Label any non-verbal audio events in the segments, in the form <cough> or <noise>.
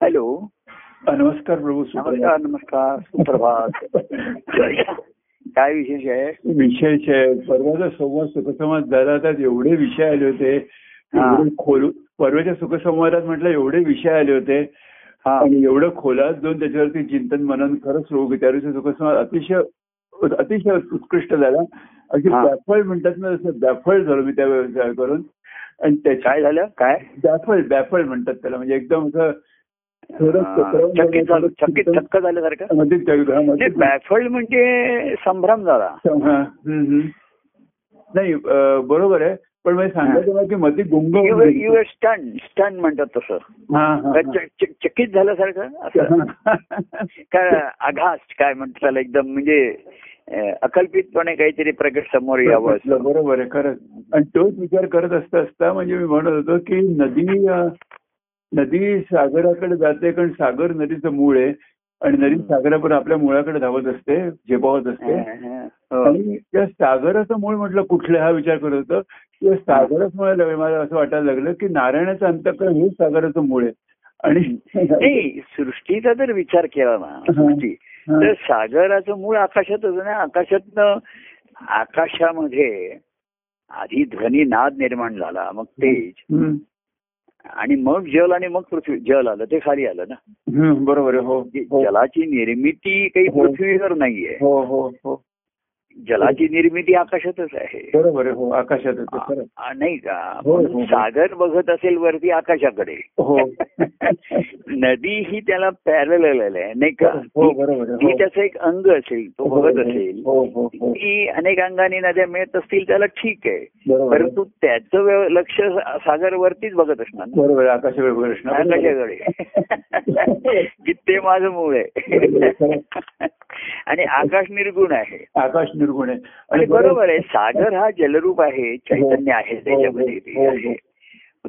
Hello. नमस्कार प्रभू नमस्कार नमस्कार सुप्रभात. काय विशेष आहे? विषयच आहे. परवाचा संवाद सुखसंवाद झाला त्यात एवढे विषय आले होते. खोल परवाच्या सुखसंवादात म्हटलं एवढे विषय आले होते. हा. आणि एवढं खोलात जाऊन त्याच्यावरती चिंतन मनन खरंच रोग त्यावेळेस सुखसंवाद अतिशय अतिशय उत्कृष्ट झाला. अगदी. बॅफळ म्हणतात ना जसं बॅफळ झालो मी त्या व्यवसाय करून आणि त्याच्या काय झालं? काय? बॅफळ बॅफळ म्हणतात त्याला. म्हणजे एकदम असं थक्क झाल्यासारखं? मध्ये- नाही बॅफल्ड म्हणजे संभ्रम झाला. हा. नाही बरोबर आहे. पण मी सांगायचं की मध्ये गुंग यू होऊन गेली. यू स्टन स्टन म्हणतात तसं. चकित झाल्यासारखं असं. <laughs> काय आघास काय म्हणतात एकदम म्हणजे अकल्पितपणे काहीतरी प्रगट समोर यावं असं. बरोबर आहे खरंच. आणि तोच विचार करत असता असता म्हणजे मी म्हणत होतो की नदी नदी सागराकडे जाते कारण सागर नदीचं मूळ आहे. आणि नदी सागरापर्यंत आपल्या मुळाकडे धावत असते झेपावत असते. हो. आणि त्या सागराचं मूळ म्हटलं कुठलं हा विचार करत होतो. की सागरच मला मला असं वाटायला लागलं की नारायणाचं अंतकरण हेच सागराचं मूळ आहे. आणि सृष्टीचा जर विचार केला ना सृष्टी हा. तर सागराचं मूळ आकाशातच ना. आकाशातनं आकाशामध्ये आधी ध्वनी नाद निर्माण झाला मग तेज. आणि मग जल आणि मग पृथ्वी जल आलं ते खाली आलं ना. बरोबर हो हो. जलाची निर्मिती काही हो. पृथ्वीवर नाहीये. हो हो हो. जलाची निर्मिती आकाशातच आहे. बरोबर हो आकाशात येते खरं. आ- नाही का? हो, हो. सागर बघत असेल वरती आकाशाकडे. हो. <laughs> नदी ही त्याला पॅरल आहे नाही का? हो ती. त्याचं एक अंग असेल तो बघत असेल की अनेक अंगाने नद्या मिळत असतील त्याला ठीक आहे. परंतु त्याचं लक्ष सागर वरतीच बघत असणार बरोबर आकाशाकडे. आकाशाकडे. <laughs> जिथे माझं मूळ आहे. <laughs> आणि आकाश निर्गुण आहे. आकाश निर्गुण आहे. आणि बरोबर आहे. सागर हा जलरूप आहे चैतन्य आहे त्याच्यामध्ये ते हो, हो, आहे.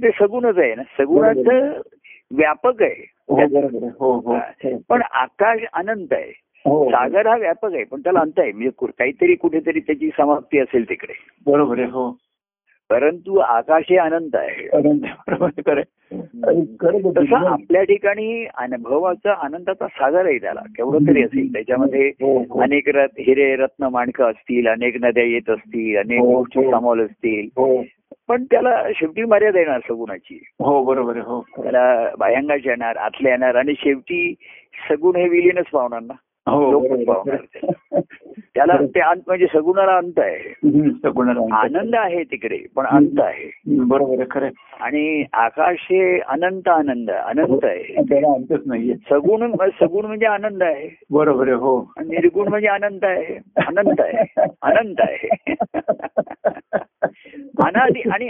ते सगुणच आहे ना? सगुणाचं व्यापक आहे. हो हो हो. पण आकाश अनंत आहे. हो. सागर हा व्यापक आहे पण त्याला अंत आहे. म्हणजे काहीतरी कुठेतरी त्याची समाप्ती असेल तिकडे. बरोबर आहे हो. परंतु आकाश हे अनंत. आहे तसं आपल्या ठिकाणी अनुभवाचा आनंदाचा सागर आहे त्याला केवढं तरी असेल. त्याच्यामध्ये हो, हो. अनेक रथ हिरे रत्न माणकं असतील अनेक नद्या येत असतील अनेक हो, गोष्टी हो. सामोल असतील. हो. पण त्याला शेवटी मर्यादा येणार सगुणाची. हो बरोबर हो. त्याला बाह्यांगाचे येणार आतले येणार आणि शेवटी सगुण हे विलीनच पावणार ना. हो. <laughs> त्याला ते अंत म्हणजे सगुणाला अंत आहे. सगुणाला. आनंद आहे तिकडे पण अंत आहे. बरोबर आहे खरं. आणि आकाश हे अनंत आनंद अनंत आहे. त्याला अंतच नाहीये. सगुण सगुण म्हणजे आनंद आहे. बरोबर आहे हो. आणि निर्गुण म्हणजे अनंत आहे. अनंत आहे. अनंत आहे. <laughs> अनादि आणि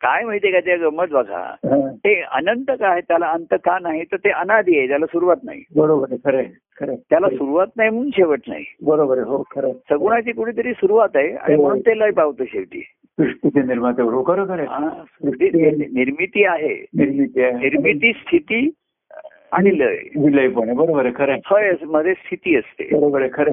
काय माहितीये का ते गमत बघा? हा, ते अनंत काय? त्याला अंत का नाही? तर ते अनादि आहे त्याला सुरुवात नाही. बरोबर खरं आहे, खरं आहे. त्याला सुरुवात नाही म्हणून शेवट नाही. बरोबर आहे. हो खरं. सगुणाची कुठेतरी सुरुवात आहे आणि हो. म्हणून ते लय पावतं शेवटी. सृष्टीचे निर्माते निर्मिती आहे. निर्मिती स्थिती आणि लय. विलय पण आहे बरोबर आहे खरं. क्षयमध्ये स्थिती असते. बरोबर आहे खरं.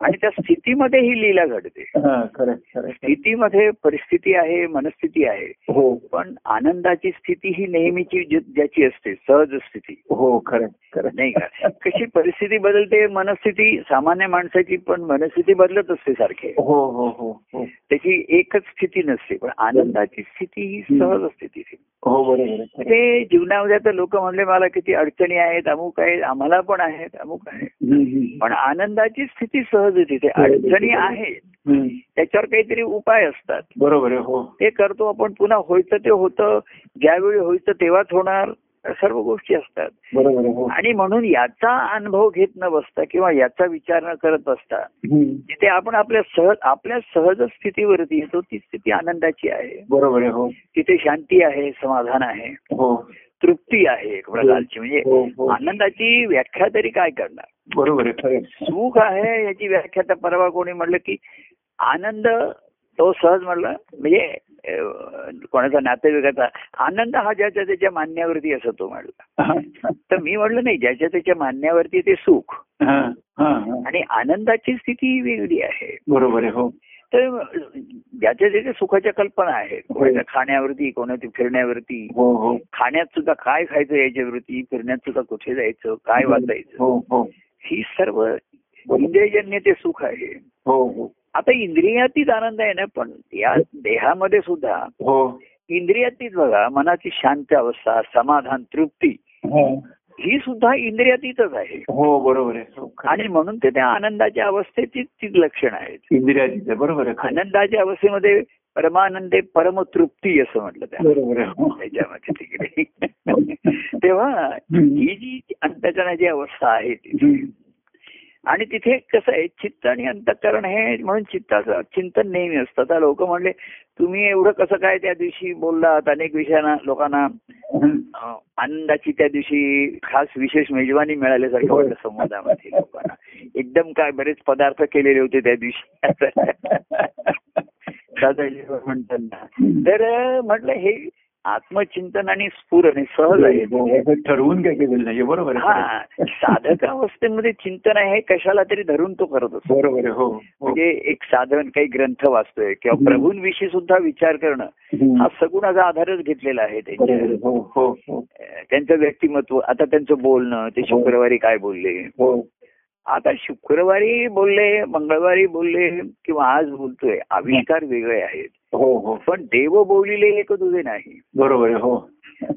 आणि त्या स्थितीमध्ये ही लीला घडते. हा खरं. स्थितीमध्ये परिस्थिती आहे मनस्थिती आहे. हो. पण आनंदाची स्थिती ही नेहमीची ज्याची असते सहज स्थिती. हो खरं खरं. नाही का? कशी परिस्थिती बदलते मनस्थिती सामान्य माणसाची पण मनस्थिती बदलत असते सारखे. हो हो हो हो. त्याची एकच स्थिती नसते पण आनंदाची स्थिती ही सहज स्थिती. हो बरोबर. ते जीवनामध्ये तर लोक म्हणले मला किती अडचणी आहेत अमुक आहेत आम्हाला पण आहेत अमुक आहे हम्म, हम्म. पण आनंदाची स्थिती सहज तिथे अडचणी आहेत. त्याच्यावर काहीतरी उपाय असतात. बरोबर हो. ते करतो आपण पुन्हा व्हायचं ते होतं ज्यावेळी व्हायचं तेव्हाच होणार सर्व गोष्टी असतात. हो. आणि म्हणून याचा अनुभव घेत न बसता किंवा याचा विचार न करत बसता. जिथे आपण आपल्या सहज आपल्या सहज स्थितीवरती येतो ती स्थिती आनंदाची आहे. बरोबर आहे हो. तिथे शांती आहे समाधान आहे. हो. तृप्ती आहे एक प्रकारची. म्हणजे हो हो. आनंदाची व्याख्या तरी काय करणार? बरोबर आहे. सुख आहे याची व्याख्या तर परवा कोणी म्हटलं की आनंद तो सहज म्हणलं म्हणजे कोणाचा नातेवाईकाचा आनंद हा ज्याच्या त्याच्या मान्यावरती असं तो म्हणला. <laughs> तर मी म्हटलं नाही ज्याच्या त्याच्या मान्यावरती ते सुख. हा, हा, हा. आणि आनंदाची स्थिती ही वेगळी आहे. बरोबर आहे हो. तर ज्याच्या ज्याच्या सुखाच्या कल्पना आहेत कोणाच्या खाण्यावरती कोणाच्या फिरण्यावरती हो हो. खाण्यात सुद्धा काय खायचं याच्यावरती फिरण्यात सुद्धा कुठे जायचं काय वाचायचं हो हो. ही सर्व इंद्रियजन्य ते सुख आहे. हो हो. आता इंद्रियातीत आनंद आहे ना पण या देहामध्ये सुद्धा हो. इंद्रियातीत बघा मनाची शांत अवस्था समाधान तृप्ती हो सुद्धा इंद्रियातीतच आहे. हो बरोबर आहे. हो. आणि म्हणून ते त्या आनंदाच्या अवस्थेचीच ती लक्षण आहेत. इंदिराजीचं बरोबर आहे. आनंदाच्या अवस्थेमध्ये परमानंदे परमतृप्ती असं म्हटलं त्या बरोबर आहे हो. त्याच्यामध्ये तिकडे. तेव्हा ही जी अंतकरणाची अवस्था आहे ती. हम्म. आणि तिथे कसं आहे चित्त आणि अंतकरण हे म्हणून चित्ताचं चिंतन नेहमी असतं. आता लोक म्हणले तुम्ही एवढं कसं काय त्या दिवशी बोललात? अनेक विषयांना लोकांना आनंदाची त्या दिवशी खास विशेष मेजवानी मिळाल्यासारखं वाटलं संवादामध्ये लोकांना. एकदम काय बरेच पदार्थ केलेले होते त्या दिवशी. <laughs> साधं जेवण म्हणतात ना. तर म्हटलं हे आत्मचिंतन आणि स्फुरण हे सहज आहे हो, असं ठरवून काय केलेलं नाही बरोबर हा साधक अवस्थेमध्ये चिंतन आहे हे कशाला तरी धरून तो करत असतो बरोबर हो हो. म्हणजे एक साधन काही ग्रंथ वाचतोय किंवा. प्रभूंविषयी सुद्धा विचार करणं. हा सगुणाचा आधारच घेतलेला आहे त्यांच्या. हो हो हो त्यांचं व्यक्तिमत्व आता त्यांचं बोलणं ते हो. शुक्रवारी काय बोलले हो आता शुक्रवारी बोलले मंगळवारी बोलले किंवा आज बोलतोय आविष्कार वेगळे आहेत. हो हो. पण देव बोलिले एक तुझे नाही. बरोबर हो.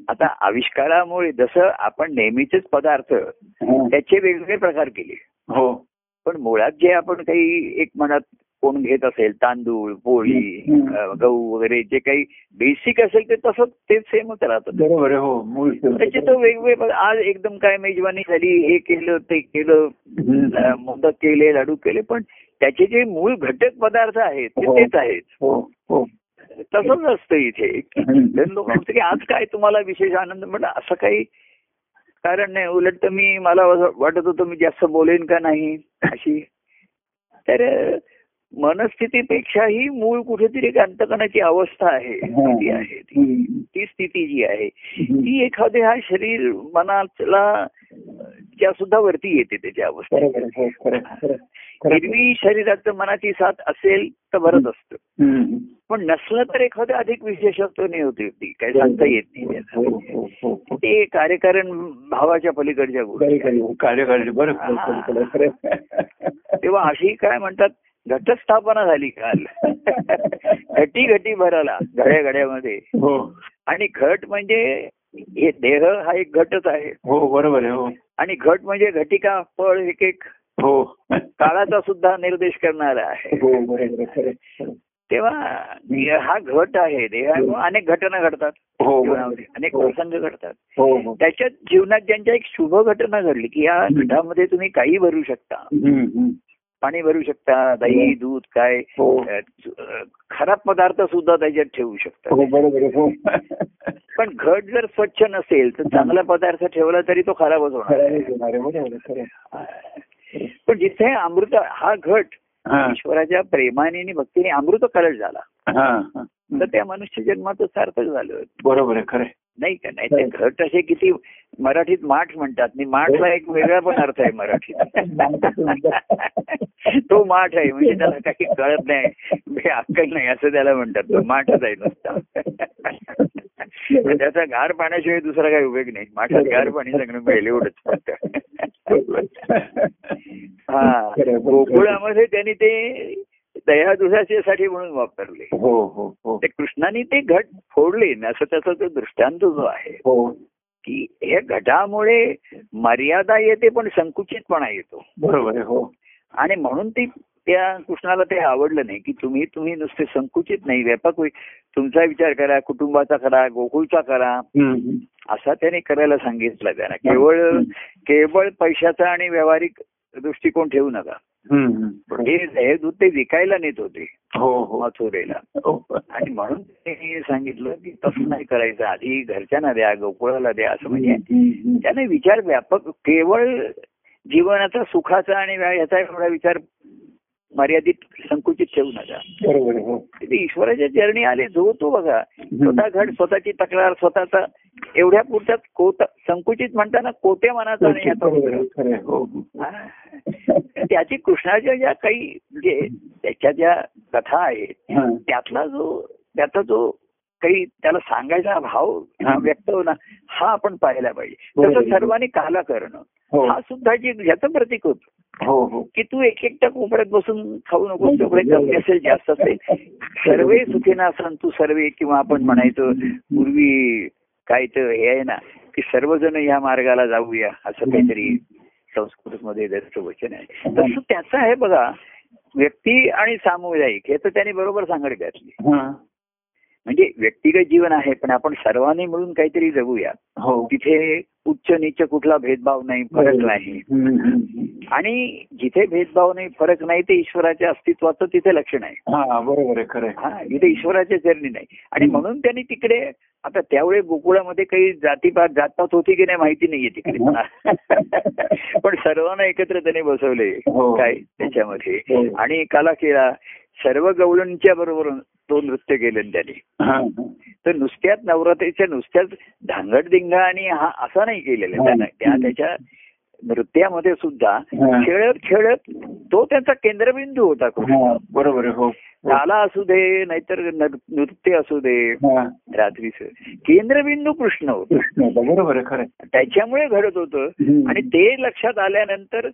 आता आविष्कारामुळे जसं आपण नेहमीचेच पदार्थ. त्याचे वेगवेगळे प्रकार केले. हो. पण मुळात जे आपण काही एक मनात कोण घेत असेल तांदूळ पोळी गहू वगैरे जे काही बेसिक असेल ते तसं ते सेमच राहतं. बरोबर हो त्याचे तो वेगवेगळे आज एकदम काय मेजवानी झाली हे केलं ते केलं मोदक केले लाडू केले पण त्याचे जे मूळ घटक पदार्थ आहेत ते हो. तेच आहेत. हो हो. तसंच असतं इथे. तर लोक की आज काय तुम्हाला विशेष आनंद? म्हटलं असं काही कारण नाही. उलट तर मी मला वाटत होतं मी जास्त बोलेन का नाही? अशी. तर मनस्थितीपेक्षाही मूळ कुठेतरी एक अंतकणाची अवस्था आहे स्थिती आहे ती स्थिती जी आहे. ती एखाद्या हा शरीर मनाला त्या सुद्धा वरती येते त्याच्या अवस्थेत आहे. एरवी शरीराचं मनाची साथ असेल तर बरंच असतं. पण नसलं तर एखादं अधिक विशेषत्व नाही होती ती काही सांगता येत नाही हो. हो, हो. ते कार्यकारण भावाच्या पलीकडच्या गोष्टी कार्यकारी कार्यकारी बरं. तेव्हा अशी काय म्हणतात घटस्थापना झाली काल. <laughs> घटी घटी भराला घड्या घड्यामध्ये हो. आणि घट म्हणजे हे देह हा एक घटच आहे. हो बरोबर आहे हो. आणि घट म्हणजे घटिका फळ एक एक हो. काळाचा सुद्धा निर्देश करणारा आहे. हो. तेव्हा हा घट आहे देहामुळे अनेक घटना घडतात हो जीवनामध्ये अनेक प्रसंग घडतात. हो हो. त्याच्यात जीवनात ज्यांच्या एक शुभ घटना घडली की या घटामध्ये तुम्ही काही भरू शकता. पाणी भरू शकता दही दूध काय हो. खराब पदार्थ सुद्धा त्याच्यात ठेवू शकता. हो हो. <laughs> पण घट जर स्वच्छ नसेल तर चांगला पदार्थ ठेवला तरी तो खराबच होणार. <laughs> पण जिथे अमृत हा घट हा, ईश्वराच्या प्रेमाने आणि भक्तीने अमृत कलश झाला. हा, हा. तर त्या मनुष्य जन्माचं सार्थक झालं. बरोबर आहे खरं. नाही का? नाही ते घट असे किती मराठीत माठ म्हणतात. माठला एक वेगळा पण अर्थ आहे मराठीत. तो माठ आहे म्हणजे त्याला काही कळत नाही. अक्कल नाही असं त्याला म्हणतात. तो माठच आहे नुसता. त्याचा गार पाण्याशिवाय दुसरा काही उपयोग नाही. माठात गार पाणी सगळं मिळेल एवढंच फक्त. हा. गोकुळामध्ये त्यांनी ते दह्या दुधाच्यासाठी म्हणून वापरले. हो हो हो. ते कृष्णाने ते घट फोडले ना असं त्याचा तो दृष्टांत जो आहे हो. की हे घटामुळे मर्यादा येते पण संकुचितपणा येतो. बरोबर हो. आणि म्हणून ती त्या कृष्णाला ते आवडलं नाही की तुम्ही तुम्ही नुसते संकुचित नाही व्यापक होई तुमचा विचार करा कुटुंबाचा करा गोकुळचा करा. असा त्याने करायला सांगितलं त्यांना. केवळ केवळ पैशाचा आणि व्यावहारिक दृष्टिकोन ठेवू नका. हे हे दूध ते विकायला नेत होते. हो हो. मथुरेला. हो. आणि म्हणून त्यांनी सांगितलं की तसं नाही करायचं. आधी घरच्यांना द्या गोकुळाला द्या असं म्हणजे. त्याने विचार व्यापक केवळ जीवनाचा सुखाचा आणि याचा एवढा विचार मर्यादित संकुचित ठेवू नका. हो. ईश्वराच्या चरणी आले जो तो बघा. स्वतः घड स्वतःची तक्रार स्वतःचा एवढ्या पुरतात कोट संकुचित म्हणताना कोट्या मनाचा नाही हो. हा. त्याची कृष्णाच्या ज्या काही म्हणजे त्याच्या ज्या कथा आहेत. त्यातला जो त्याचा जो काही त्याला सांगायचा भाव हा व्यक्त होणं हा आपण पाहायला पाहिजे. तसं सर्वांनी काला करणं हो. हा सुद्धा जे ह्याचं प्रतीक होत. हो हो. की तू एक एकटा कोपऱ्यात बसून खाऊ नकोस तेवढे कमी असेल जास्त असेल. सर्वे सुखीना संतू सर्वे किंवा आपण म्हणायचो पूर्वी काय तर हे आहे ना की सर्वजण या मार्गाला जाऊया असं काहीतरी संस्कृत मध्ये त्याचं वचन आहे तसं त्याचं आहे बघा व्यक्ती आणि सामुदायिक याचं त्यांनी बरोबर सांगड घातली. हा. म्हणजे व्यक्तिगत जीवन आहे पण आपण सर्वांनी मिळून काहीतरी जगूया हो तिथे उच्च नीच कुठला भेदभाव नाही फरक नाही हम्म, हम्म. आणि जिथे भेदभाव नाही फरक नाही ते ईश्वराच्या अस्तित्वाचं तिथे लक्षण आहे हा बरोबर आहे. हा इथे ईश्वराच्या चरणी नाही आणि. म्हणून त्यांनी तिकडे आता त्यावेळी गोकुळामध्ये काही जातीपात जातपात होती की नाही माहिती नाहीये तिकडे <laughs> पण सर्वांना एकत्र त्यांनी बसवले हो. काय त्याच्यामध्ये हो. आणि काला केला सर्व गवळणच्या बरोबर तो नृत्य केले त्यांनी. तर नुसत्याच नवरात्रीच्या नुसत्याच धांगडदिंगा आणि हा असा नाही केलेला. त्यानं त्या त्याच्या नृत्यामध्ये सुद्धा. खेळत खेळत तो त्याचा केंद्रबिंदू होता कृष्ण बरोबर आहे हो काला असू दे नाहीतर नृत्य असू दे. रात्रीचं केंद्रबिंदू कृष्ण होत. बरोबर. त्याच्यामुळे घडत होतं. आणि ते लक्षात आल्यानंतर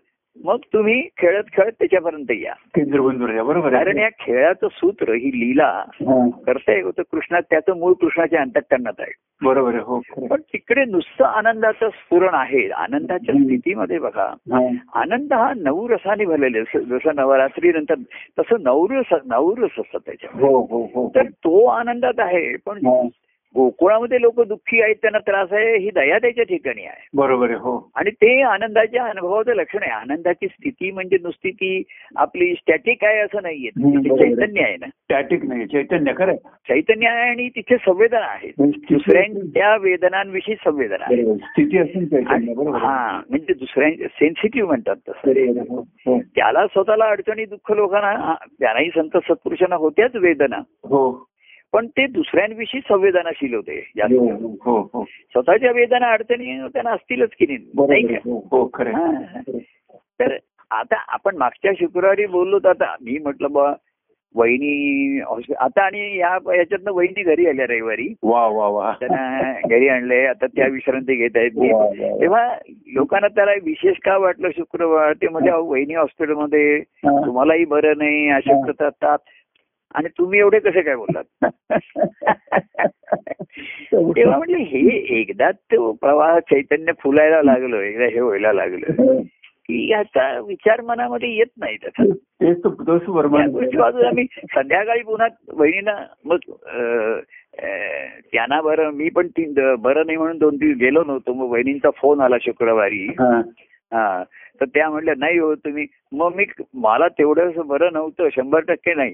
मग तुम्ही खेळत खेळत त्याच्यापर्यंत या बरोबर आहे कारण या खेळाचं सूत्र ही लीला. करता होतं कृष्णात त्याचं मूळ कृष्णाच्या अंतकरणात आहे बरोबर आहे हो. पण तिकडे नुसतं आनंदाचं स्फुरण आहे आनंदाच्या. स्थितीमध्ये बघा. आनंद हा नऊ रसाने भरलेले. जसं नवरात्री नंतर तसं नऊ रस नऊ रस असतात त्याच्यामध्ये हो हो हो तर तो आनंदात आहे पण. गोकुळामध्ये लोक दुःखी आहेत त्यांना त्रास आहे ही दया त्याच्या ठिकाणी आहे बरोबर आहे हो आणि ते आनंदाच्या अनुभवाचं लक्षण आहे आनंदाची स्थिती म्हणजे नुसती ती आपली स्टॅटिक आहे असं नाहीये. चैतन्य आहे ना स्टॅटिक नाही चैतन्य खरं आहे. चैतन्य आहे आणि तिथे संवेदना आहे स्थिती- दुसऱ्यांच्या वेदनांविषयी संवेदना आहे. स्थिती असून. हा म्हणजे दुसऱ्यांचे सेन्सिटिव्ह म्हणतात तसं. हो, हो. त्याला स्वतःला अडचणी दुःख लोकांना त्यांनाही संत सत्पुरुषांना होत्याच वेदना हो पण ते दुसऱ्यांविषयी संवेदनाशील होते हो जास्त हो हो. स्वतःच्या वेदना अडचणी त्यांना असतीलच की नाही. तर आता आपण मागच्या शुक्रवारी बोललो तर आता मी म्हटलं बा वहिनी आता आणि या याच्यातनं वहिनी घरी आल्या रविवारी. वा वा वा. त्यांना घरी आणले आता त्या विश्रांती घेत आहेत. तेव्हा लोकांना त्याला विशेष का वाटलं शुक्रवार? ते म्हणजे वहिनी हॉस्पिटलमध्ये. तुम्हालाही बरं नाही अशक्तता ताप आणि तुम्ही एवढे कसे काय बोललात? <laughs> तेव्हा म्हटलं हे एकदा तो प्रवाह चैतन्य फुलायला लागलं एकदा हे व्हायला लागलं की याचा विचार मनामध्ये येत नाही त्याचा. आम्ही संध्याकाळी पुन्हा बहिणीनं मग त्यांना बरं मी पण ती बरं नाही म्हणून दोन दिवस गेलो नव्हतो मग बहिणींचा फोन आला शुक्रवारी. हा. तर त्या म्हणल्या नाही हो तुम्ही मग मी मला तेवढं बरं नव्हतं शंभर टक्के नाही.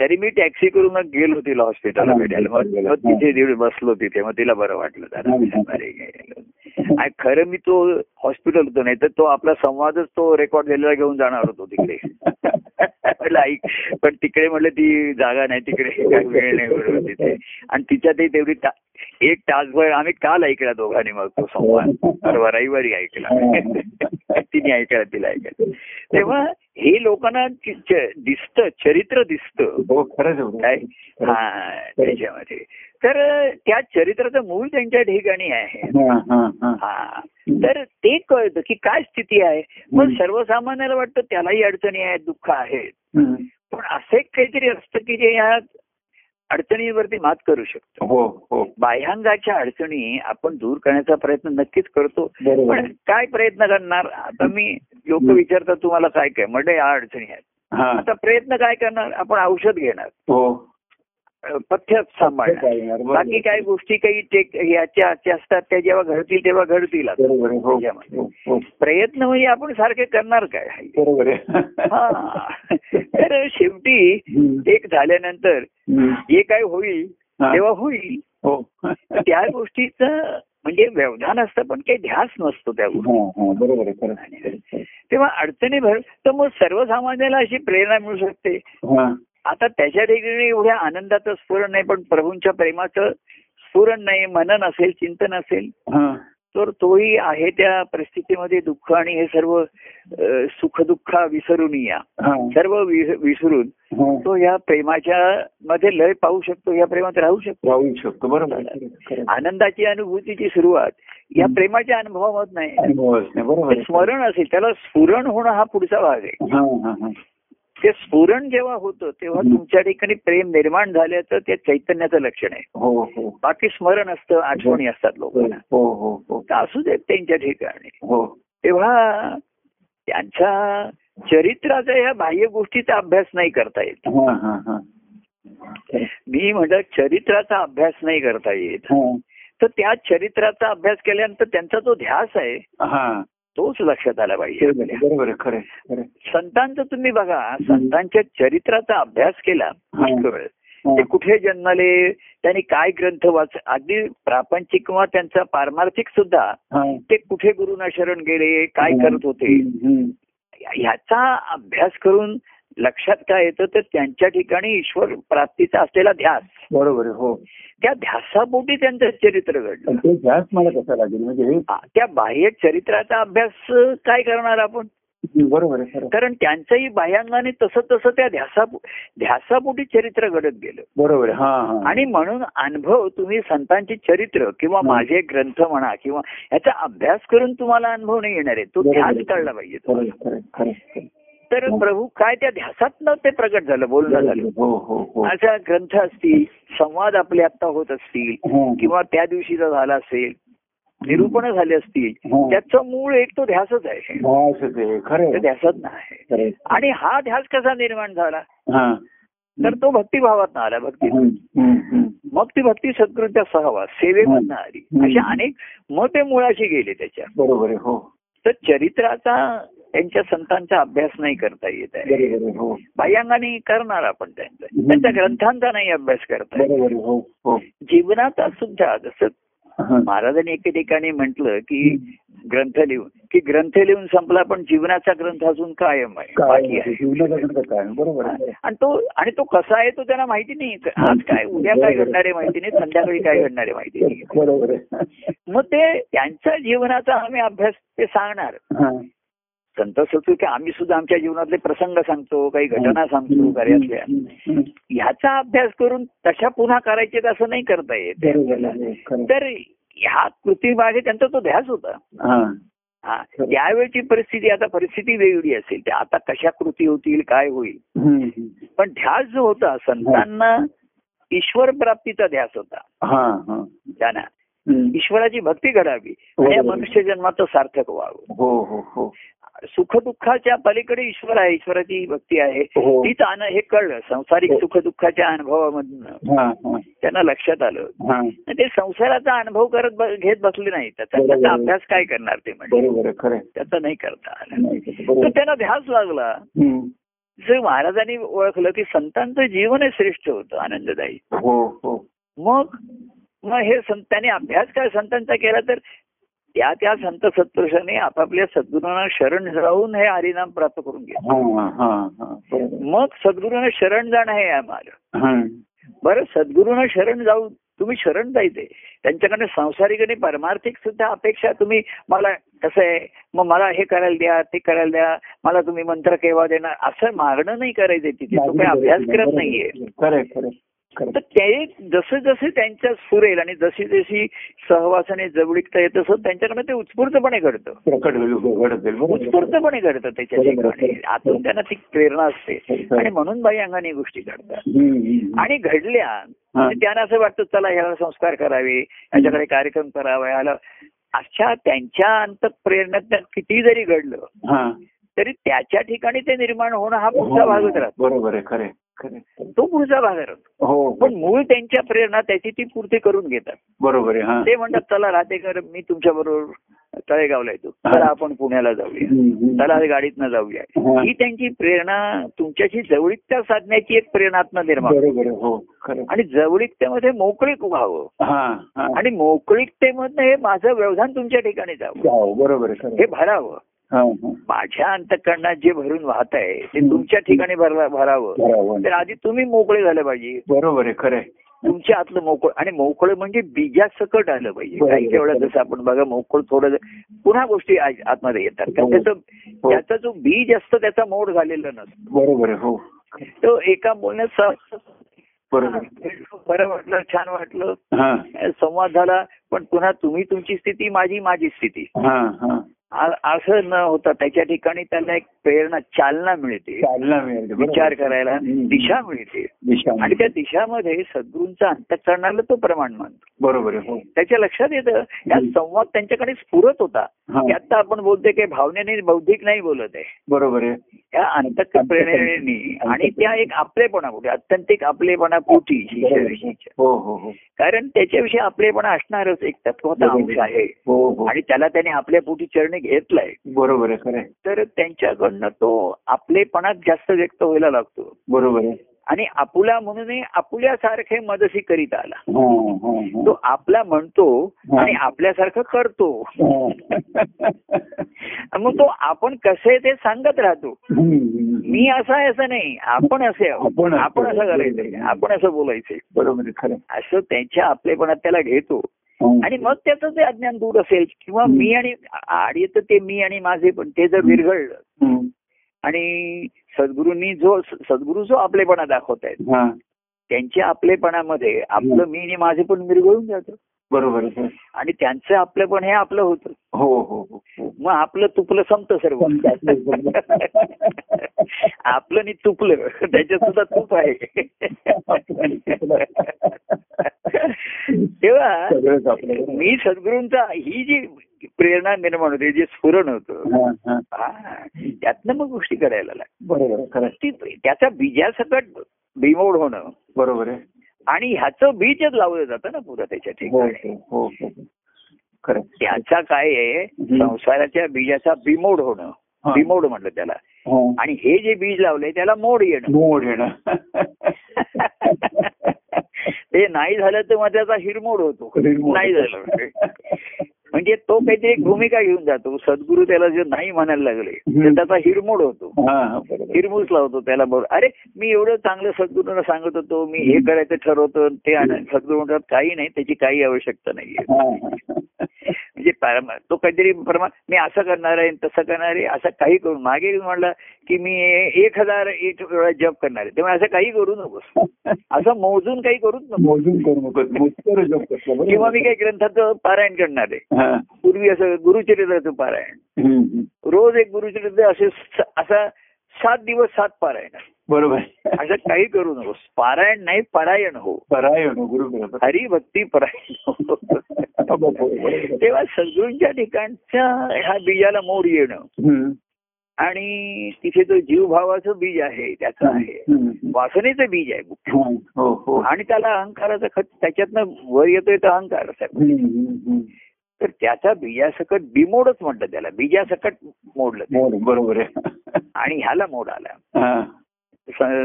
तरी मी टॅक्सी करून गेलो तिला हॉस्पिटलला भेटायला मग तिथे बसलो तिथे मग तिला बरं वाटलं जरा गेलो. <laughs> आणि खरं मी तो हॉस्पिटल होतो नाही तर तो आपला संवादच तो रेकॉर्ड झालेला घेऊन जाणार होतो तिकडे. <laughs> म्हटलं ऐक पण तिकडे म्हटलं ती जागा नाही तिकडे काही वेळ नाही बरोबर तिथे. आणि तिच्यातही तेवढी एक तासभर आम्ही काल ऐकला दोघांनी मग तो संवाद? परवा रविवारी ऐकला. <laughs> तिने ऐकला तिला ऐकला. तेव्हा हे लोकांना दिसतं चरित्र दिसतं. हो. काय? हा त्याच्यामध्ये. तर त्या चरित्राचं मूळ त्यांच्या ठिकाणी आहे. हा, हा, हा. हा. तर ते कळतं की काय स्थिती आहे. मग. सर्वसामान्याला वाटतं त्यालाही अडचणी आहेत दुःख आहेत. पण असं एक काहीतरी असतं की जे या अडचणीवरती मात करू शकतो. हो हो. बाह्यांगाच्या अडचणी आपण दूर करण्याचा प्रयत्न नक्कीच करतो. पण काय प्रयत्न करणार? आता मी लोक. विचारतात तुम्हाला काय काय म्हणजे या अडचणी आहेत. हा. आता प्रयत्न काय करणार? आपण औषध घेणार. अ, पथ्य सांभाळणार काय येणार, बरोबर. बाकी काही गोष्टी काही टेक याच्या असतात त्या जेव्हा घडतील तेव्हा घडतील. हो. हो, हो. प्रयत्न म्हणजे आपण सारखे करणार काय बरोबर आहे हा तर शेवटी. एक झाल्यानंतर. जे काय होईल. तेव्हा होईल हो त्या गोष्टीचं म्हणजे व्यवधान असतं पण काही ध्यास नसतो त्या गोष्टी हा, हा. तेव्हा अडचणी भर तर मग सर्वसामान्याला अशी प्रेरणा मिळू शकते. आता त्याच्या ठिकाणी एवढ्या आनंदाचं स्फुरण नाही पण प्रभूंच्या प्रेमाचं स्फुरण नाही मनन असेल चिंतन असेल हा. तर तोही आहे त्या परिस्थितीमध्ये दुःख आणि हे सर्व सुख दुःख विसरून या सर्व विसरून. तो या प्रेमाच्या मध्ये लय पाहू शकतो या प्रेमात राहू शकतो राहू शकतो बरोबर. आनंदाची अनुभूतीची सुरुवात या. प्रेमाच्या अनुभवामध नाही. स्मरण असेल त्याला स्फुरण होणं हा पुढचा भाग आहे ते स्फुरण जेव्हा होतं तेव्हा. तुमच्या ठिकाणी प्रेम निर्माण झाल्याचं ते चैतन्याचं लक्षण आहे. हो हो. बाकी स्मरण असतं आठवणी असतात हो लोकांना हो. तर असू देत त्यांच्या ठिकाणी. हो. तेव्हा त्यांच्या चरित्राचा या बाह्य गोष्टीचा अभ्यास नाही करता येत. मी म्हणलं चरित्राचा अभ्यास नाही करता येत. तर त्या चरित्राचा अभ्यास केल्यानंतर त्यांचा जो ध्यास आहे हा. तोच लक्षात आला पाहिजे. संतांचं तुम्ही बघा संतांच्या चरित्राचा अभ्यास केला. ते कुठे जन्मले त्यांनी काय ग्रंथ वाच अगदी प्रापंचिक किंवा त्यांचा पारमार्थिक सुद्धा. ते कुठे गुरुना शरण गेले काय करत होते. ह्याचा अभ्यास करून लक्षात काय येतं तर त्यांच्या ठिकाणी ईश्वर प्राप्तीचा असलेला ध्यास. बरोबर हो. त्या ध्यासापोटी त्यांचं चरित्र घडलं. ध्यास मला कसा लागेल? म्हणजे त्या बाह्य चरित्राचा अभ्यास काय करणार आपण? बरोबर कारण त्यांचंही बाह्यांगाने तसं तसं त्या ध्यासा ध्यासापोटी चरित्र घडत गेलं. बरोबर आणि म्हणून अनुभव तुम्ही संतांची चरित्र किंवा. माझे ग्रंथ म्हणा किंवा याचा अभ्यास करून तुम्हाला अनुभव नाही येणार आहे. तो ध्यास. कळला पाहिजे. तर हं. प्रभू काय त्या ध्यासातनं ते प्रगट झालं बोलणं झालं हो हो हो अशा ग्रंथ असतील संवाद आपले आता होत असतील. किंवा त्या दिवशीचा झाला असेल निरूपण झाले असतील. त्याचं मूळ एक तो ध्यासच आहे ध्यासच खरं आहे. आणि हा ध्यास कसा निर्माण झाला. तर तो भक्तिभावात आला भक्ती. मग ती भक्ती सद्गुरूच्या सहवास सेवेमधनं आली. अशा अनेक मते मुळाशी गेले त्याच्या बरोबर हो तर चरित्राचा त्यांच्या संतांचा अभ्यास नाही करता येत आहे. हो. बाह्यांगाने करणार आपण त्यांचा. त्यांच्या ग्रंथांचा नाही अभ्यास करता येत. हो हो. जीवनाचा सुद्धा जसं. महाराजांनी एके ठिकाणी म्हटलं की ग्रंथ लिहून की ग्रंथ लिहून संपला पण जीवनाचा ग्रंथ अजून कायम आहे आणि तो आणि तो कसा आहे तो त्यांना माहिती नाही. आज काय <laughs> उद्या काय घडणार आहे माहिती नाही संध्याकाळी काय घडणार आहे माहिती नाही. बरोबर आहे. मग ते त्यांच्या जीवनाचा आम्ही अभ्यास ते सांगणार. संत सचू की आम्ही सुद्धा आमच्या जीवनातले प्रसंग सांगतो काही घटना सांगतो कार्यातल्या. ह्याचा अभ्यास करून तशा पुन्हा करायचे असं नाही करता येत. तर ह्या कृतीमागे त्यांचा तो ध्यास होता हा. हा त्यावेळची परिस्थिती आता परिस्थिती वेगळी असेल त्या आता कशा कृती होतील काय होईल. पण ध्यास जो होता संतांना ईश्वर प्राप्तीचा ध्यास होता हा हा त्यांना. ईश्वराची भक्ती घडावी आणि. मनुष्य जन्माचं सार्थक व्हावं. हो हो हो. सुख दुःखाच्या पलीकडे ईश्वर आहे ईश्वराची भक्ती आहे. तीच हे कळलं. संसारिक. सुख दुःखाच्या अनुभवामधनं. त्यांना लक्षात आलं. ते संसाराचा अनुभव करत घेत बसले नाही त्याचा अभ्यास काय करणार ते म्हणजे. त्याचा नाही करता आला. तर त्यांना ध्यास लागला. जर महाराजांनी ओळखलं की संतांचं जीवन हे श्रेष्ठ होतं आनंददायी. मग मग हे संत त्यांनी अभ्यास काय संतांचा केला तर त्या त्या संत सत्पुरुषांनी आपापल्या सद्गुरूंना शरण जाऊन हे हरिनाम प्राप्त करून घेतलं. मग सद्गुरूंना शरण जाणं हे आम्हाला बरं सद्गुरूंना शरण जाऊ तुम्ही शरण जायचे. त्यांच्याकडे सांसारिक आणि परमार्थिक सुद्धा अपेक्षा तुम्ही मला कसं आहे? मग मला हे करायला द्या ते करायला द्या मला तुम्ही मंत्र केव्हा देणार? असं मागणं नाही करायचं तिथे. तो काही अभ्यास करत नाहीये. तर ते जसं जसं त्यांच्या सुरेल आणि जशी जशी सहवासाने जवळीकता येत तसं त्यांच्याकडे ते उत्स्फूर्तपणे घडतं. उत्स्फूर्तपणे घडतं त्याच्या. ठिकाणी आतून त्यांना ती प्रेरणा असते. आणि म्हणून बाई अंगाने गोष्टी घडतात. आणि घडल्या म्हणजे त्यांना असं वाटतं चला ह्याला संस्कार करावे याच्याकडे कार्यक्रम करावा. याला अशा त्यांच्या अंत प्रेरणेत किती जरी घडलं तरी त्याच्या ठिकाणी ते निर्माण होणं हा पुढचा भागच राहतो. बरोबर आहे खरं. तो पुढचा भाग राहतो हो पण मूळ त्यांच्या प्रेरणा त्याची ती पूर्ती करून घेतात. बरोबर हा. ते म्हणतात चला राहतेकर मी तुमच्या बरोबर तळेगावला येतो. चला आपण पुण्याला जाऊया. चला गाडीतनं जाऊया. हा. ही त्यांची प्रेरणा तुमच्याशी जवळीकता साधण्याची एक प्रेरणात्मक निर्माण हो. आणि जवळीकतेमध्ये मोकळीक व्हावं. हा हा. आणि मोकळीकतेमधनं हे माझं व्यवधान तुमच्या ठिकाणी जावं. हो, बरोबर हे. भरावं हा, हा. माझ्या अंतकरणात जे भरून वाहत आहे ते तुमच्या ठिकाणी भरावं. तर आधी तुम्ही मोकळे झाले पाहिजे. बरोबर आहे खरं तुमच्या आतलं मोकळ आणि मोकळं म्हणजे बीजासकट आलं पाहिजे. काही वेळा जसं आपण बघा मोकळ थोडं पुन्हा गोष्टी आतमध्ये येतात. हो. त्याचं हो. त्याचा जो बीज असतो त्याचा मोड झालेला नसतो. बरोबर हो. तो एका बोलण्यात बरं वाटलं छान वाटलं. हा. संवाद झाला पण पुन्हा तुम्ही तुमची स्थिती माझी माझी स्थिती. हा हा. असं न होता त्याच्या ठिकाणी त्याला एक प्रेरणा चालना मिळते. चालना बरोबर. विचार करायला. दिशा मिळते. दिशा आणि त्या दिशामध्ये सद्गुरूंचा अंतकरणाला तो प्रमाण मानतो. बरोबर आहे हो. त्याच्या लक्षात येतं या. संवाद त्यांच्याकडे स्फुरत होता. आता आपण बोलतोय की भावनेने बौद्धिक नाही बोलत आहे. बरोबर आहे. त्या अंतक प्रेरणेने आणि त्या एक आपलेपणा कुठे अत्यंतिक आपलेपणा पोटी हो हो कारण त्याच्याविषयी आपलेपणा असणारच एक तत्वाचा अंश आहे. आणि त्याला त्याने आपल्या पोटी चरणी घेतलाय बरोबर आहे खरं. तर त्यांच्याकडनं तो आपलेपणात जास्त व्यक्त व्हायला लागतो बरोबर आहे आणि आपुला म्हणून आपुल्यासारखे मदसी करीत आला हा, हा, हा. तो आपला म्हणतो. आणि आपल्यासारखं करतो. <laughs> मग तो आपण कसे ते सांगत राहतो. मी असं आहे असं नाही आपण असे. आपण असं. करायचंय आपण असं बोलायचंय बरोबर आहे खरं. असं त्यांच्या आपलेपणात त्याला घेतो. आणि मग त्याचं ते अज्ञान दूर असेल किंवा. मी आणि आड येतं ते मी आणि माझे पण ते जर विरघळलं. आणि सद्गुरूंनी जो सद्गुरू जो आपलेपणा दाखवत आहेत हा. त्यांच्या आपलेपणामध्ये आपलं मी आणि माझे पण विरघळून जातं बरोबर आहे. आणि त्यांचं आपलेपण हे आपलं होतं. हो हो हो हो. मग आपलं तुपलं संपतं सर्व. आपलं. आपलं आणि तुपलं. त्याच्यात सुद्धा तूप आहे. तेव्हा आपलं. मी सद्गुरूंचा ही जी प्रेरणा निर्माण होते जे स्फुरण होतं हा, हा. हा, त्यातनं मग गोष्टी करायला लागतात बरोबर त्याचा बीजासकट बिमोड होणं बरोबर आहे. आणि ह्याचं बीजच लावलं जातं ना पुढं त्याच्या हो ठिकाणी हो हो हो. त्याचा काय आहे. संसाराच्या बीजाचा बिमोड होणं. बिमोड म्हटलं त्याला. आणि हे जे बीज लावलंय त्याला मोड येणं मोड येणं <laughs> ते नाही झालं तर मग त्याचा हिरमोड होतो. नाही झालं <laughs> म्हणजे तो काहीतरी एक भूमिका घेऊन जातो सद्गुरू त्याला जे नाही म्हणायला लागले तर. त्याचा हिरमोड होतो. हिरमूस लावतो त्याला बरोबर अरे मी एवढं चांगलं सद्गुरूंना सांगत होतो मी हे करायचं ठरवतो ते आण- सद्गुरू म्हणतात काही नाही त्याची काही आवश्यकता नाहीये. म्हणजे परमा- तो काहीतरी परमा मी असं करणार आहे तसं करणार आहे असं काही करू. मागे म्हणला की मी एक हजार एक वेळा जप करणार आहे. तेव्हा असं काही करू नकोस. <laughs> असं मोजून काही करूच नको मोजून करू बरोबर? किंवा मी काही ग्रंथाचं पारायण करणार आहे. पूर्वी असं गुरुचरित्राचं पारायण. रोज एक गुरुचरित्र असे असा सात दिवस सात पारायण. बरोबर असं काही करू नकोस पारायण नाही परायण हो परायण हो, गुरु बरोबर हरिभक्ती परायण हो. आहे. तेव्हा सद्गुरूंच्या ठिकाणच्या ह्या बीजाला मोड येणं. आणि तिथे जो जीवभावाचं बीज आहे त्याचं आहे. वासनेचं बीज आहे मुख्य. हो हो हो आणि त्याला अहंकाराचं खत त्याच्यातनं वर येतोय तर अहंकार. तर त्याचा बीजासकट बिमोडच म्हणतात त्याला बीजासकट मोडलं ते. मोड, बरोबर आहे आणि ह्याला मोड आला हा.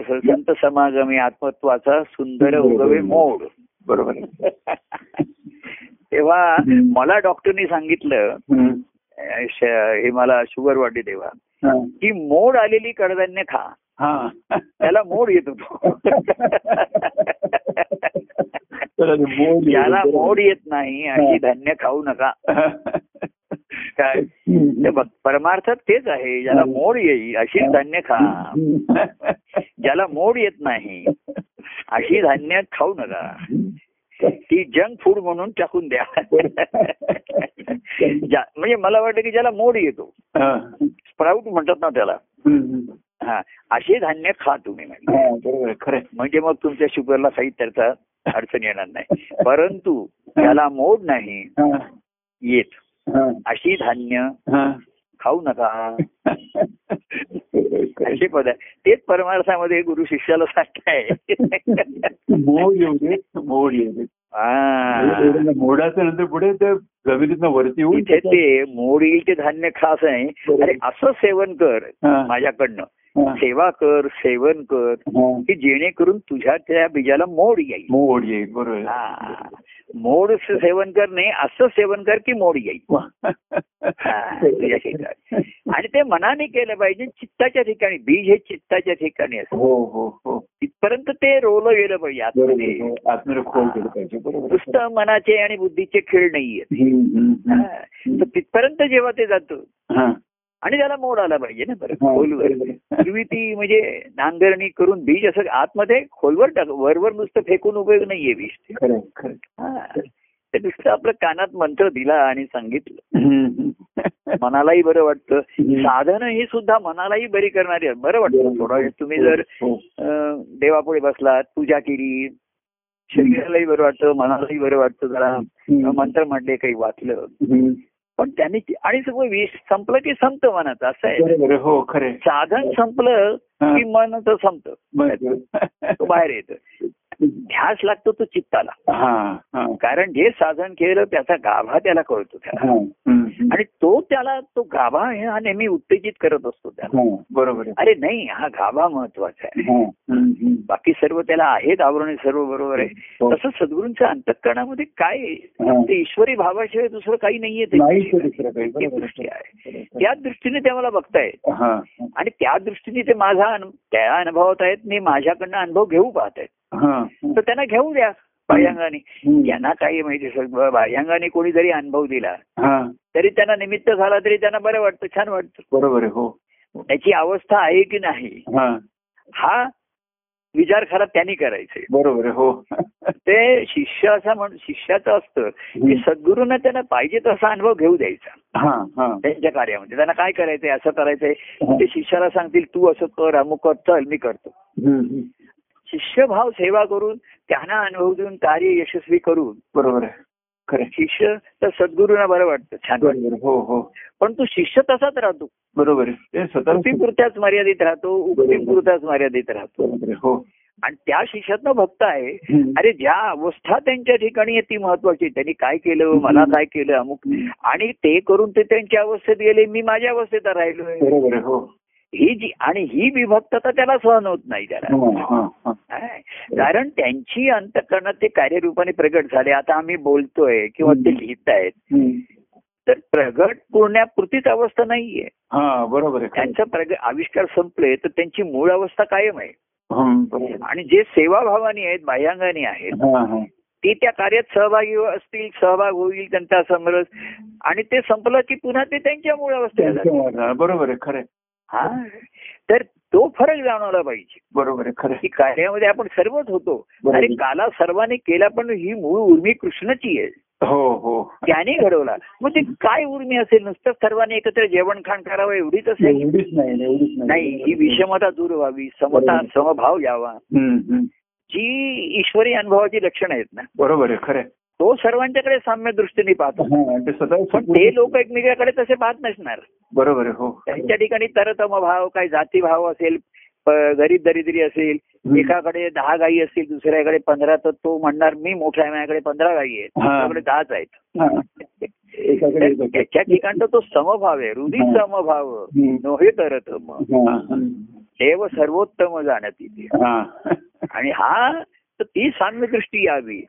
संत समागमी आत्मत्वाचा सुंदर उगवे मोड. बरोबर. तेव्हा. मला डॉक्टरनी सांगितलं हे मला शुगर वाढली तेव्हा. की मोड आलेली कडधान्य खा. हा. त्याला मोड येत होतो. त्याला मोड येतं, नाही अशी धान्य खाऊ नका. काय? परमार्थात तेच आहे ज्याला मोड येईल अशी धान्य खा. ज्याला मोड येत नाही अशी धान्य खाऊ नका. ती जंक फूड म्हणून टाकून द्या. म्हणजे मला वाटतं की ज्याला मोड येतो. स्प्राऊट म्हणतात ना त्याला. हा असे धान्य खा तुम्ही म्हणजे. म्हणजे मग तुमच्या शुगरला काही त्याचा अडचण येणार नाही. परंतु त्याला मोड नाही. येत. अशी धान्य. खाऊ नका आहे, खरं आहे. असे तेच परमार्थामध्ये गुरु शिष्याला सांगताय मोड येऊ मोड येऊ दे हा. मोडाचं नंतर पुढे ते जमिनीतनं वरती येऊन इथे ते मोड येईल ते धान्य खास आहे अरे असं सेवन कर. माझ्याकडनं. सेवा कर सेवन कर. की जेणेकरून तुझ्या त्या बीजाला मोड येईल मोड येईल बरोबर. मोड सेवन करणे असं सेवन कर की मोड येईल <laughs> आणि ते मनाने केलं पाहिजे चित्ताच्या ठिकाणी बीज हे चित्ताच्या ठिकाणी असतं. हो हो हो. तिथपर्यंत ते रोवलं गेलं पाहिजे आतमध्ये. नुसतं मनाचे आणि बुद्धीचे खेळ नाहीये. तर तिथपर्यंत जेव्हा ते जातं. आणि त्याला मोड आला पाहिजे ना बरं हा, खोलवर. <laughs> पूर्वी ती म्हणजे नांगरणी करून बीज असं आतमध्ये खोलवर टाक वरवर नुसतं फेकून उपयोग नाहीये बीज ते. हा. नुसतं आपलं कानात मंत्र दिला आणि सांगितलं. <laughs> मनालाही बरं वाटतं. साधनं ही सुद्धा मनालाही बरी करणारी आहेत बरं वाटतं थोडा वेळ तुम्ही जर हो. देवापुढे बसलात पूजा केली शरीरालाही बरं वाटतं मनालाही बरं वाटतं जरा. मंत्र म्हणले काही वाचलं. पण त्यांनी आणि सगळं विष संपलं की संपतं मनाचं असं आहे. हो खरे साधन संपलं की मन तर संपतं. बाहेर येतं. ध्यास लागतो तो चित्ताला कारण जे साधन केलं त्याचा गाभा त्याला कळतो त्याला. आणि तो त्याला तो गाभा हे नेहमी उत्तेजित करत असतो त्याला हा. बरोबर अरे नाही हा गाभा महत्त्वाचा आहे हा. बाकी सर्व त्याला आहेत आवरण सर्व बरोबर आहे हो. तसं सद्गुरूंच्या अंतकरणामध्ये काय. ते ईश्वरी भावाशिवाय दुसरं काही नाहीये. ते दृष्टी आहे. त्या दृष्टीने ते मला बघतायत. आणि त्या दृष्टीने ते माझा त्या अनुभवात आहेत मी माझ्याकडनं अनुभव घेऊ पाहत आहेत. तर त्यांना घेऊ द्या बाह्यांगाने. त्यांना काही माहिती बाह्यांगाने कोणी जरी अनुभव दिला. हा. तरी त्यांना निमित्त झाला तरी त्यांना बरं वाटतं छान वाटतं. बरोबर आहे हो. त्याची अवस्था आहे की नाही हा. हा विचार खरा त्यांनी करायचे. बरोबर आहे हो. ते शिष्य असं म्हण शिष्याचं असतं की सद्गुरूंना त्यांना पाहिजे तसा अनुभव घेऊ द्यायचा. त्यांच्या कार्यामध्ये. त्यांना काय करायचंय असं करायचंय. ते शिष्याला सांगतील तू असं कर अमुक कर चल मी करतो. शिष्यभाव सेवा करून त्यांना अनुभव देऊन कार्य यशस्वी करून. बरोबर आहे. खरं आहे. शिष्य तर सद्गुरूंना बरं वाटतं. छान. हो हो. पण तो शिष्य तसाच राहतो. बरोबर पुरत्याच मर्यादित राहतो पुरताच मर्यादित राहतो. हो. आणि त्या शिष्यातनं भक्त आहे. अरे ज्या अवस्था त्यांच्या ठिकाणी आहे ती महत्वाची त्यांनी काय केलं मला काय केलं अमुक. आणि ते करून ते त्यांच्या अवस्थेत गेले मी माझ्या अवस्थेत आहे. हो जी आणि ही विभक्तता त्याला सहन होत नाही त्याला हा, हा, हा. कारण त्यांची अंतकरणात ते कार्यरूपाने प्रगट झाले आता आम्ही बोलतोय किंवा ते लिहितायत हम्म. तर प्रगट पुरण्यापुरतीच अवस्था नाहीये हा बरोबर. त्यांचा प्रग आविष्कार संपले तर त्यांची मूळ अवस्था कायम आहे. आणि जे सेवाभावानी आहेत बाह्यांगाने आहेत. ते त्या कार्यात सहभागी असतील सहभाग होईल त्यांचा समरस आणि ते संपलं की पुन्हा ते त्यांच्या मूळ. त्यांच्या- बरोबर आहे खरं. हा. तर तो फरक जाणवला पाहिजे. बरोबर आहे खरं कार्यामध्ये आपण सर्वच होतो. अरे काला सर्वांनी केला पण ही मूळ उर्मी कृष्णाची आहे. हो हो. त्याने घडवला. मग ते काय उर्मी असेल? नुसतं सर्वांनी एकत्र जेवण खाण करावं एवढीच असेल? एवढीच नाही नाही ही विषमता दूर व्हावी समता. समभाव यावा. जी ईश्वरी अनुभवाची लक्षणं आहेत ना. बरोबर आहे खरं. तो सर्वांच्याकडे साम्य दृष्टीने पाहतो ते स्वतः पण ते लोक एकमेकाकडे तसे पाहत नसणार बरोबर हो त्यांच्या ठिकाणी तरतम भाव काही जातीभाव असेल गरीब दरिद्री असेल. एकाकडे दहा गायी असतील दुसऱ्याकडे पंधरा तर तो म्हणणार मी मोठा आहे माझ्याकडे पंधरा गायी आहेत. माझ्याकडे दहाच आहेत. त्याच्या ठिकाणचा तो समभाव आहे हृदय हा. समभाव. नोहे तरतम. देव सर्वोत्तम इथे हा. आणि हा तर ती साम्य दृष्टी यावी.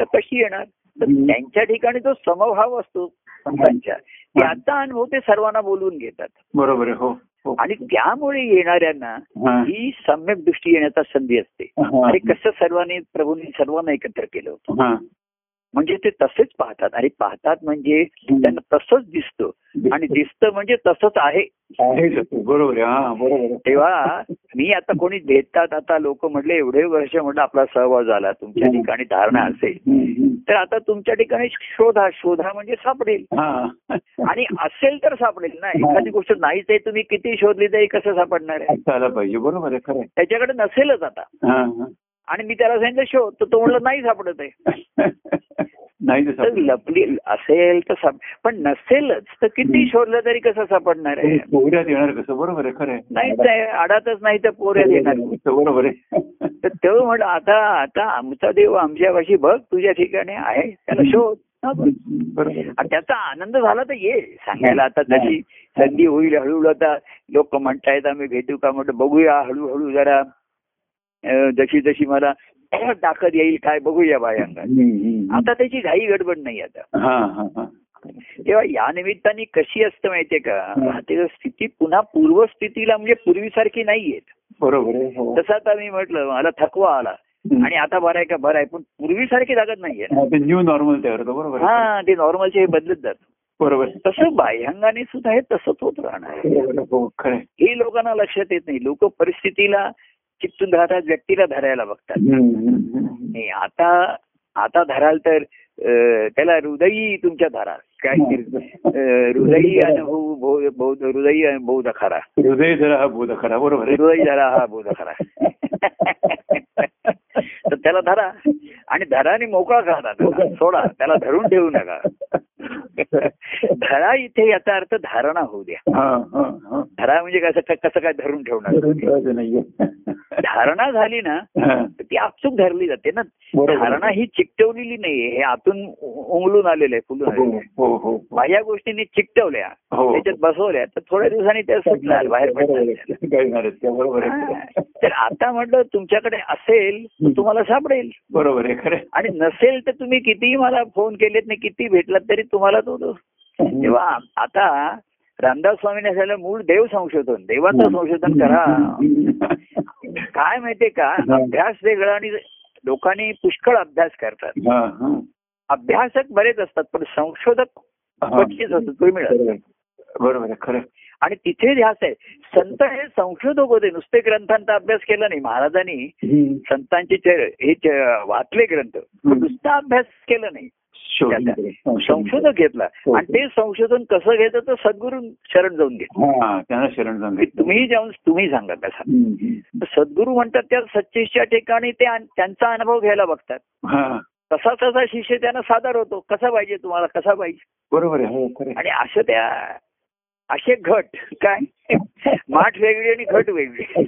तर कशी येणार तर. त्यांच्या ठिकाणी जो समभाव असतो संतांच्या त्याचा अनुभव ते सर्वांना बोलवून घेतात बरोबर आहे हो हो. आणि त्यामुळे येणाऱ्यांना हा. सम्यक दृष्टी येण्याचा संधी असते. अरे कसं सर्वांनी प्रभूंनी सर्वांना एकत्र केलं होतं. म्हणजे ते तसेच पाहतात आणि पाहतात म्हणजे त्यांना तसंच दिसतं आणि दिसतं म्हणजे तसंच आहे. बरोबर आहे बरोबर आहे. तेव्हा मी आता कोणी भेटतात आता लोक म्हटले एवढे वर्ष म्हटलं आपला सहभाग झाला तुमच्या. ठिकाणी धारणा असेल. तर आता तुमच्या ठिकाणी शोधा शोधा म्हणजे सापडेल हा. आणि असेल तर सापडेल ना एखादी गोष्ट नाहीच आहे तुम्ही किती शोधली तरी कसं सापडणार आहे पाहिजे बरोबर आहे. त्याच्याकडे नसेलच आता. आणि मी त्याला सांगितलं शोध तर तो म्हणलं नाही सापडत आहे. <laughs> नाही. लपली असेल तर साप पण नसेलच तर किती शोधलं तरी कसं सापडणार आहे? पोहऱ्यात येणार कसं? बरोबर आहे खरं नाही आडातच नाही तर पोऱ्यात येणार. बरोबर आहे. तर तो म्हणलं आता आता आमचा देव आमच्या भाषी बघ तुझ्या ठिकाणी आहे त्याला शोध. हा त्याचा आनंद झाला तर ये. सांगायला आता तशी संधी होईल हळूहळू आता लोक म्हणतायत आम्ही भेटू का? म्हटलं बघूया हळूहळू जरा जशी जशी मला <clears throat> ताकद येईल काय बघूया हम्म. आता त्याची घाई गडबड नाही आता हा हा हा तेव्हा या निमित्ताने कशी असतं माहितीये का हं. ते स्थिती पुन्हा पूर्वस्थितीला म्हणजे पूर्वीसारखी नाहीये बरोबर हो. तसं आता मी म्हटलं मला थकवा आला. आणि आता बरं आहे का बरं आहे पण पूर्वीसारखी लागत नाहीये. हा, न्यू नॉर्मल बरोबर. हा ते नॉर्मलचे हे बदलत जात बरोबर. तसं बाह्यांगाने सुद्धा हे तसंच होत राहणार. हो आहे. हे लोकांना लक्षात येत नाही लोक परिस्थितीला चिपटून राहतात व्यक्तीला धरायला बघतात. नाही आता आता धराल तर त्याला हृदयी तुमच्या धरा काय अं, हृदयी अनुभव बौद्ध हृदयी आणि बौद्ध खरा. हृदय जरा हा बोध खरा बरोबर हृदय धरा हा बौद्ध खरा. तर त्याला धरा आणि धरा आणि मोकळा करा त्याला. सोडा त्याला धरून ठेवू नका. धरा इथे याचा अर्थ धारणा होऊ द्या. हा हा हा. धरा म्हणजे कसं कसं काय धरून ठेवणार? धरून धारणा झाली ना हा. तर ती आपसूक धरली जाते ना. धारणा ही चिकटवलेली नाहीये हे आतून उ- उमलून आलेलं फुलून आलेलं हो आहे. हो हो. माझ्या गोष्टींनी चिकटवल्या. त्याच्यात बसवल्या तर थोड्या दिवसांनी त्या सुटणार बाहेर पडणार. तर आता म्हटलं तुमच्याकडे असेल तर तुम्हाला सापडेल. बरोबर आहे खरं. आणि नसेल तर तुम्ही कितीही मला फोन केलेत नाही किती भेटलात तरी तुम्हाला तो तेव्हा आता रामदास स्वामीने झालं मूळ देव संशोधन देवाचं संशोधन करा. काय माहितीये का? अभ्यास वेगळा आणि लोकांनी पुष्कळ अभ्यास करतात. अभ्यासक बरेच असतात पण संशोधक. क्वचितच असतात असतात. बरोबर आहे. खरं. आणि तिथे ध्यास आहे संत हे संशोधक होते नुसते ग्रंथांचा अभ्यास केला नाही महाराजांनी. संतांचे हे वाचले ग्रंथ नुसता अभ्यास केला नाही त्याचा. संशोधक घेतला हो. आणि ते संशोधन कसं घ्यायचं तर सद्गुरू शरण जाऊन त्यांना शरण सांगितलं तुम्ही जाऊन तुम्ही सांगा कसा. तर सद्गुरू म्हणतात त्या सच्चेच्या ठिकाणी ते त्यांचा अनुभव घ्यायला बघतात तसा तसा शिष्य त्यांना सादर होतो. कसा पाहिजे तुम्हाला? कसा पाहिजे? बरोबर आहे हो. आणि असं त्या असे घट काय? माठ वेगळी आणि घट वेगळी.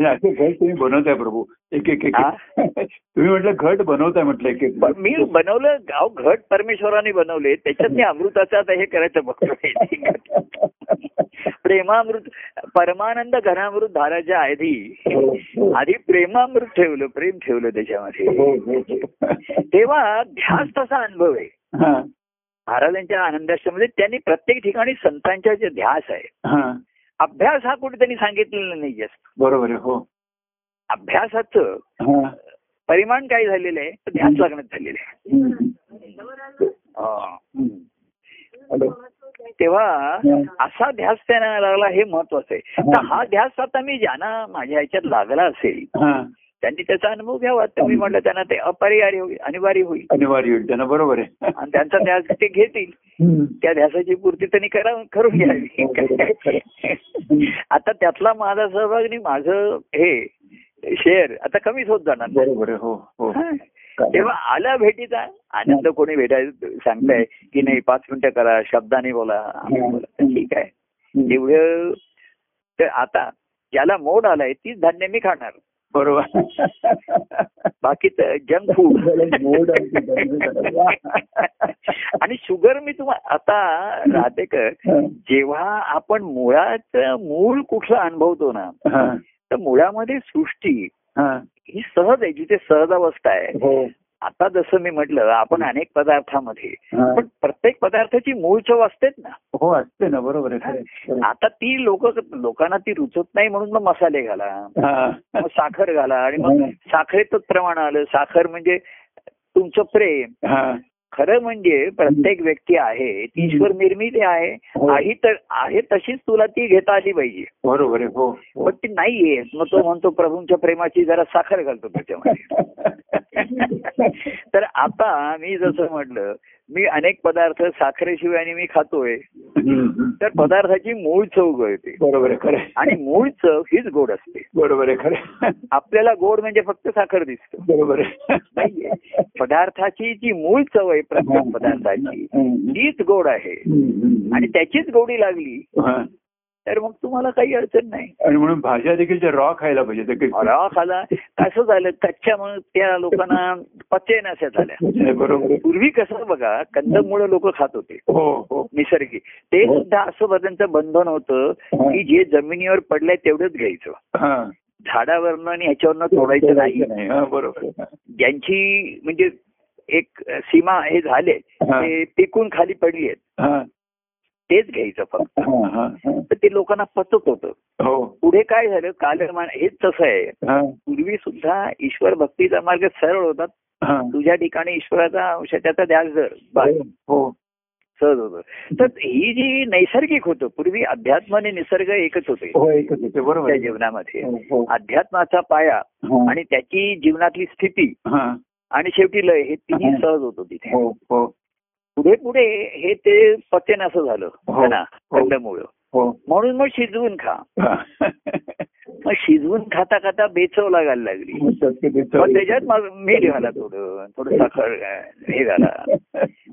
घट तुम्ही बनवताय प्रभू. एक एक? तुम्ही म्हटलं घट बनवताय म्हटलं एक एक. मी बनवलं गाव घट परमेश्वराने बनवले त्याच्यात मी अमृताचा आता हे करायचं बघतोय. प्रेमामृत परमानंद घनामृत धाराच्या आधी आधी प्रेमामृत ठेवलं प्रेम ठेवलं त्याच्यामध्ये. हो, हो, हो. तेव्हा ध्यास तसा अनुभव आहे. महाराजांच्या आनंदाश्रमध्ये त्यांनी प्रत्येक ठिकाणी संतांच्या जे ध्यास आहे हा. अभ्यास हा कुठे त्यांनी सांगितलेला नाही जास्त बरोबर हो अभ्यासाचं. परिमाण काय झालेलं आहे ध्यास लागण्यात झालेलं आहे. तेव्हा. असा ध्यास त्यांना लागला हे महत्वाचं आहे हं. तर हा ध्यास आता मी ज्यांना माझ्या ह्याच्यात लागला असेल. त्यांनी त्याचा अनुभव घ्यावा. तर मी म्हटलं त्यांना ते अपरिहार्य होईल अनिवार्य होईल. अनिवार्य होईल त्यांना बरोबर आहे. आणि त्यांचा ध्यास ते घेतील. त्या ध्यासाची पूर्ती त्यांनी करा करून घ्यावी. <laughs> आता त्यातला माझा सहभाग नाही माझं हे शेअर आता कमीच होत जाणार. बरोबर हो हो. हा. तेव्हा आला भेटीचा आनंद कोणी भेटायला सांगताय की नाही पाच मिनिटं करा शब्दाने बोला बोला. ठीक आहे. एवढं तर आता ज्याला मोड आलाय तीच धान्य मी खाणार. बरोबर. बाकी जंक फूड. <laughs> आणि शुगर मी तुम्हाला आता राहतेकर जेव्हा आपण मुळात मूळ कुठलं अनुभवतो ना तर मुळामध्ये सृष्टी हा. सहज आहे जिथे सहज अवस्था आहे आता जसं मी म्हटलं आपण अनेक पदार्थामध्ये. पण प्रत्येक पदार्थाची मूळ चव असतेच ना हो असते ना बरोबर आहे. आता ती लोक लोकांना ती रुचत नाही म्हणून मग मसाले घाला हा. मग साखर घाला आणि मग. साखरेतच प्रमाण आलं साखर म्हणजे तुमचं प्रेम हा. खरं म्हणजे प्रत्येक व्यक्ती आहे ती ईश्वर निर्मिती आहे हो. आहे तर आहे तशीच तुला ती घेता आली पाहिजे. बरोबर आहे हो हो. पण ती नाहीये. मग तो म्हणतो प्रभूंच्या प्रेमाची जरा साखर घालतो त्याच्यामध्ये. <laughs> तर आता मी जसं म्हटलं मी अनेक पदार्थ साखरेशिवाय आणि मी खातोय. तर पदार्थाची मूळ चव कळते बरोबर आहे खरं. आणि मूळ चव हीच गोड असते बरोबर आहे खरं. आपल्याला गोड म्हणजे फक्त साखर दिसतो बरोबर आहे पदार्थाची जी मूळ चव आहे प्रत्येक पदार्थाची. तीच गोड आहे. आणि त्याचीच गोडी लागली. तर मग तुम्हाला काही अडचण नाही आणि म्हणून भाज्या देखील रॉ खायला पाहिजे रवा खाला कसं झालं कच्च्या म्हणून त्या लोकांना पचय नसत झाल्या बरोबर. पूर्वी कसं बघा कंदमुळं लोक खात होते हो हो निसर्गी ते हो. सुद्धा असं त्यांचं बंधन होतं. की जे जमिनीवर पडलंय तेवढंच घ्यायचं. झाडावरनं आणि ह्याच्यावरनं तोडायचं नाही बरोबर. ज्यांची म्हणजे एक सीमा हे झाले. ते पिकून खाली पडली आहेत. तेच घ्यायचं फक्त हा, हा, हा. तर ते लोकांना पचत होतं हो पुढे काय झालं कालमान हेच तसं आहे हा. पूर्वी सुद्धा ईश्वर भक्तीचा मार्ग सरळ होता हा. तुझ्या ठिकाणी ईश्वराचा अंश त्याचा ध्यास धर बस, हो सहज होतं तर ही जी नैसर्गिक होतं पूर्वी अध्यात्म आणि निसर्ग एकच होते हो त्या आहे. जीवनामध्ये हो, हो. अध्यात्माचा पाया हा. आणि त्याची जीवनातली स्थिती हा. आणि शेवटी लय हे तिन्ही हा. सहज होतो तिथे हो हो पुढे पुढे हे ते पचन असं झालं हो. त्यांना हो. कंदमुळं हो म्हणून मग शिजवून खा हा. <laughs> मग शिजवून खाता खाता बेचव लागायला लागली मग. त्याच्यात मग मीठ घाला थोडं थोडं <laughs> साखर हे घाला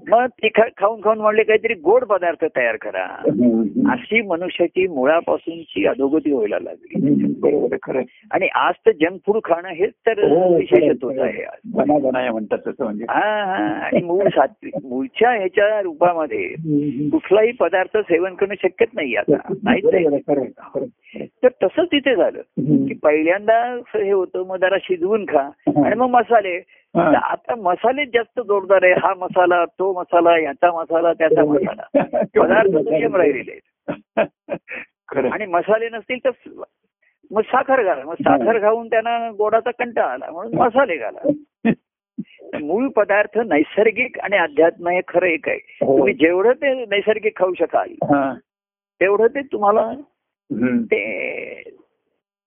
मग तिखट खाऊन खाऊन म्हणले काहीतरी गोड पदार्थ तयार करा. अशी मनुष्याची मुळापासूनची अधोगती व्हायला लागली. आणि आज तर जंक फूड खाणं हेच तर हो, विशेषत्वच आहे म्हणतात तसं म्हणजे हा हा आणि मूळ सात्विक <laughs> मूळच्या ह्याच्या रूपामध्ये. कुठलाही पदार्थ सेवन करणं शक्यच नाही आता नाहीच आहे. तर तसंच तिथे झालं. की पहिल्यांदा हे होतं मग जरा शिजवून खा. आणि मग मसाले. आता मसाले जास्त जोरदार आहे. हा मसाला तो मसाला ह्याचा मसाला त्याचा मसाला. <laughs> पदार्थ दुय्यम राहिलेले आहेत. <laughs> आणि मसाले नसतील तर मग साखर घाला. मग साखर खाऊन त्यांना गोडाचा कंटाळा आला. म्हणून मसाले घाला. <laughs> मूळ पदार्थ नैसर्गिक आणि अध्यात्म हे खरं एक आहे. हो. तुम्ही जेवढं ते नैसर्गिक खाऊ शकाल. तेवढं ते तुम्हाला. ते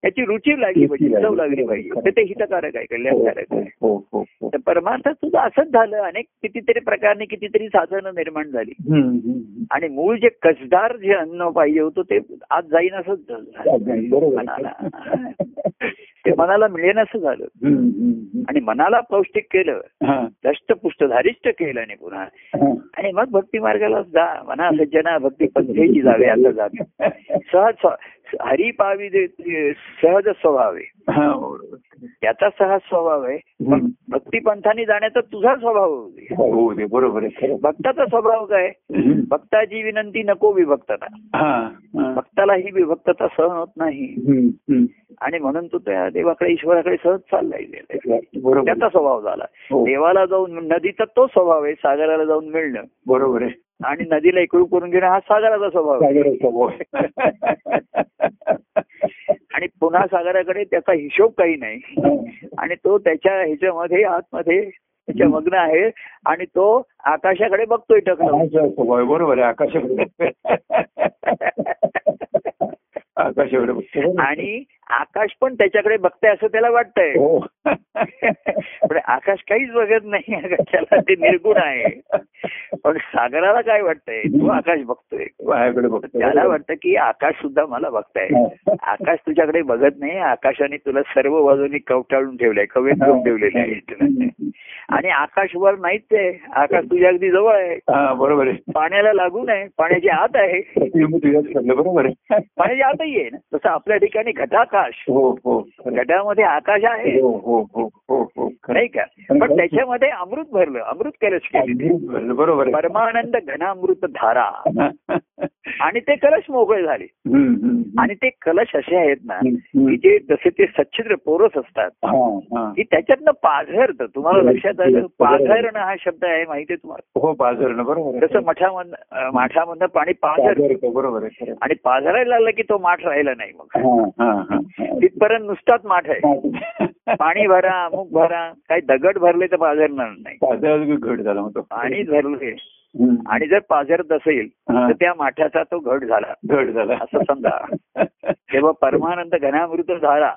त्याची रुची लागली पाहिजे चव लागली. पाहिजे. तर ते हितकारक आहे कल्याणकारक आहे. हो हो हो. तर परमार्थ तुझं असंच झालं. अनेक कितीतरी प्रकारने कितीतरी साधनं निर्माण झाली. आणि मूळ जे कसदार जे अन्न पाहिजे होतं ते आज जाईन असंच झालं. आहे. <laughs> ते मनाला मिळेन असं झालं आणि मनाला पौष्टिक केलं. दष्टपुष्ट धारिष्ट केलं आणि पुन्हा. आणि मग भक्ती मार्गाला जा मना सज्जना भक्ती <laughs> पंथेची जावे आता जावे <laughs> सहज हरी पावी दे सहज स्वभाव. त्याचा सहज स्वभाव आहे. मग हम्म. भक्ती पंथाने जाण्याचा तुझा स्वभाव. हो बरोबर आहे भक्ताचा स्वभाव काय. भक्ताची विनंती नको विभक्तता. भक्ताला ही. विभक्तता सहन होत नाही. आणि म्हणून तो त्या देवाकडे ईश्वराकडे सहज चाललाय. त्याचा स्वभाव झाला. हो. देवाला जाऊन नदीचा तो स्वभाव आहे सागराला जाऊन मिळणं. बरोबर आहे. आणि नदीला इकडून करून घेणं हा सागराचा स्वभाव आहे. <laughs> आणि पुन्हा सागराकडे त्याचा हिशोब काही नाही. आणि तो त्याच्या ह्याच्यामध्ये आतमध्ये त्याच्या मग्न आहे आणि तो आकाशाकडे बघतोय टकलं बरोबर आहे आकाशाकडे. आकाशाकडे. आणि आकाश पण त्याच्याकडे बघतंय असं त्याला वाटतंय. हो. पण आकाश काहीच बघत नाही आकाशाला ते निर्गुण आहे. पण सागराला काय वाटतंय? तो आकाश बघतोय. त्याला वाटतं की आकाश सुद्धा मला बघताय. आकाश तुझ्याकडे बघत नाही. आकाशाने तुला सर्व बाजूनी कवटाळून ठेवलंय कवेत करून ठेवलेले आहे. आणि आकाश वर नाहीच आहे. आकाश तुझ्या अगदी जवळ आहे. बरोबर आहे. पाण्याला लागून आहे पाण्याच्या आत आहे. बरोबर आहे. पाण्याच्या आतही आहे ना. तसं आपल्या ठिकाणी घटाकाश. हो हो. घटामध्ये आकाश आहे. हो हो हो हो हो. नाही का? पण त्याच्यामध्ये अमृत भरलं. अमृत केले बरोबर बरोबर आहे. परमानंद घनामृत धारा. <laughs> आणि ते कलश मोकळे झाले. आणि ते कलश असे आहेत ना. की जे जसे ते सच्छिद्र पोरस असतात. की त्याच्यातनं पाझरतं तुम्हाला लक्षात आलं पाझरणं हा शब्द आहे माहितीये तुम्हाला हो बाजारणं बरोबर आहे. जसं मठामधनं माठामधनं पाणी पाझर बरोबर आहे. आणि पाझरायला लागलं की तो माठ राहिला नाही मग हा, हा, हा, हा. तिथपर्यंत नुसताच माठ आहे पाणी भरा अमुक भरा काही दगड भरले तर पाझरणार नाही बाजारात घट आणि जर पाझरत असेल हा. तर त्या माठाचा तो घट झाला. घट झाला. असं समजा. तेव्हा परमानंद घनामृत झाला.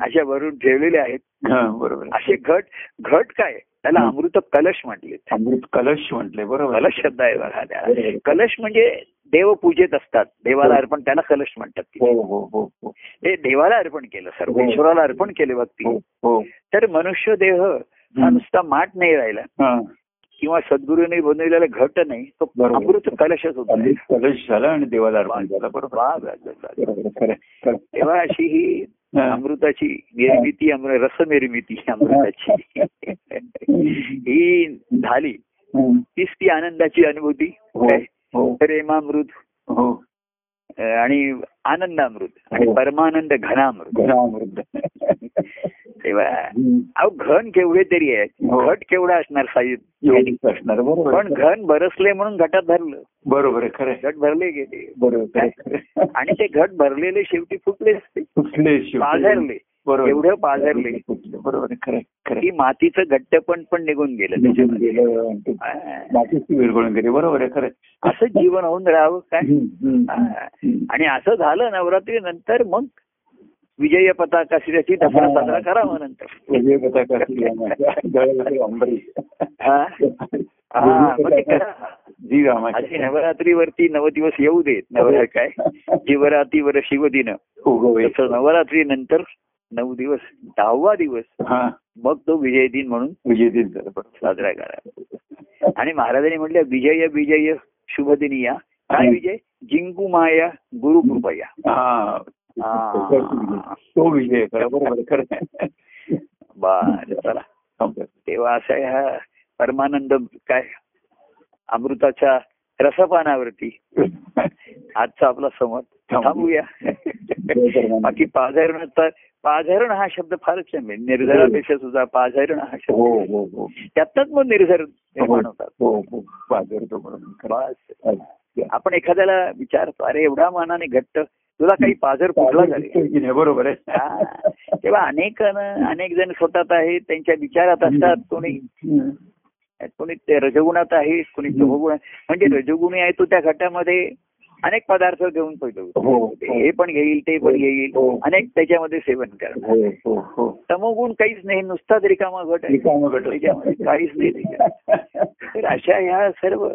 अशा भरून ठेवलेले आहेत. हा बरोबर. असे घट घट काय? त्याला अमृत कलश म्हटले. अमृत कलश म्हटले बरोबर. कलश शब्द आहे बघा. कलश म्हणजे देव पूजेत असतात. देवाला अर्पण त्याला कलश म्हणतात. ती. हो हो हो. हो देवाला अर्पण केलं सर्व हो. ईश्वराला अर्पण केले हो भक्ती. हो. तर मनुष्य देह हा नुसता माठ नाही राहिला. हा. किंवा सद्गुरूने बनवलेला घट नाही तो. अमृत कलशच होता. अमृत कलश झाला आणि देवाला अर्पण झाला बरोबर. तेव्हा अशी ही. अमृताची निर्मिती अमृ रसनिर्मिती अमृताची. ही झाली. तीच ती आनंदाची अनुभूती. हो? हो. प्रेमामृत. हो. आणि आनंदामृत. आणि. परमानंद घनामृत. घनामृत. तेव्हा. अहो घन केवढे तरी आहेत हो. घट केवढा असणार एवढीच असणार बरोबर पण आहे. घन बरसले म्हणून घटात भरलं बरोबर आहे खरं आहे. घट भरले गेले बरोबर आहे, आहे. <laughs> आणि ते घट भरलेले शेवटी फुटले शेवटी? पाझरले बरोबर एवढं पाझरले? बरोबर आहे, खरं आहे, खरं आहे. की मातीचं घट्टपण पण निघून गेलं त्याच्यामध्ये. विरघळून गेली बरोबर आहे खरं आहे. असं जीवन होऊन राहावं काय. आणि असं झालं नवरात्री नंतर मग विजय पताका शिराची दसरा. साजरा करावा नंतर. विजय पताका अशी नवरात्रीवरती नव दिवस येऊ देत. नवरा काय? <laughs> शिवरात्रीवर शिवदिन. नवरात्री नंतर नऊ दिवस दहावा दिवस हा. मग तो विजय दिन म्हणून विजय दिन. साजरा करा आणि महाराजांनी म्हटलं विजय विजय शुभदिनी या. काय विजय? जिंकू माया गुरु कृपया. तो विजय बरोबर आहे, आहे. बर चला. तेव्हा असं ह्या परमानंद काय अमृताच्या रसपानावरती आजचा आपला संवाद थांबूया बाकी पाझरण तर पाझरण हा शब्द फारच छान निर्झरापेक्षा सुद्धा पाझरण हा शब्द त्यातच मग निर्झर निर्माण होतात. आपण एखाद्याला विचारतो अरे एवढा मानाने घट्ट तुला काही पाझर कुठला झाले बरोबर आहे. हा. तेव्हा अनेक अनेक जण स्वतःत आहेत त्यांच्या विचारात असतात कोणी. कोणी ते रजगुणात आहे कोणी तमोगुण म्हणजे रजगुणी आहे तो त्या घटामध्ये अनेक पदार्थ घेऊन हो, पडतो हे पण घेईल ते पण घेईल. हो. अनेक त्याच्यामध्ये सेवन हो हो हो. तमोगुण काहीच नाही नुसताच रिकामा घट आहे. त्याच्यामध्ये काहीच नाही. तर अशा ह्या सर्व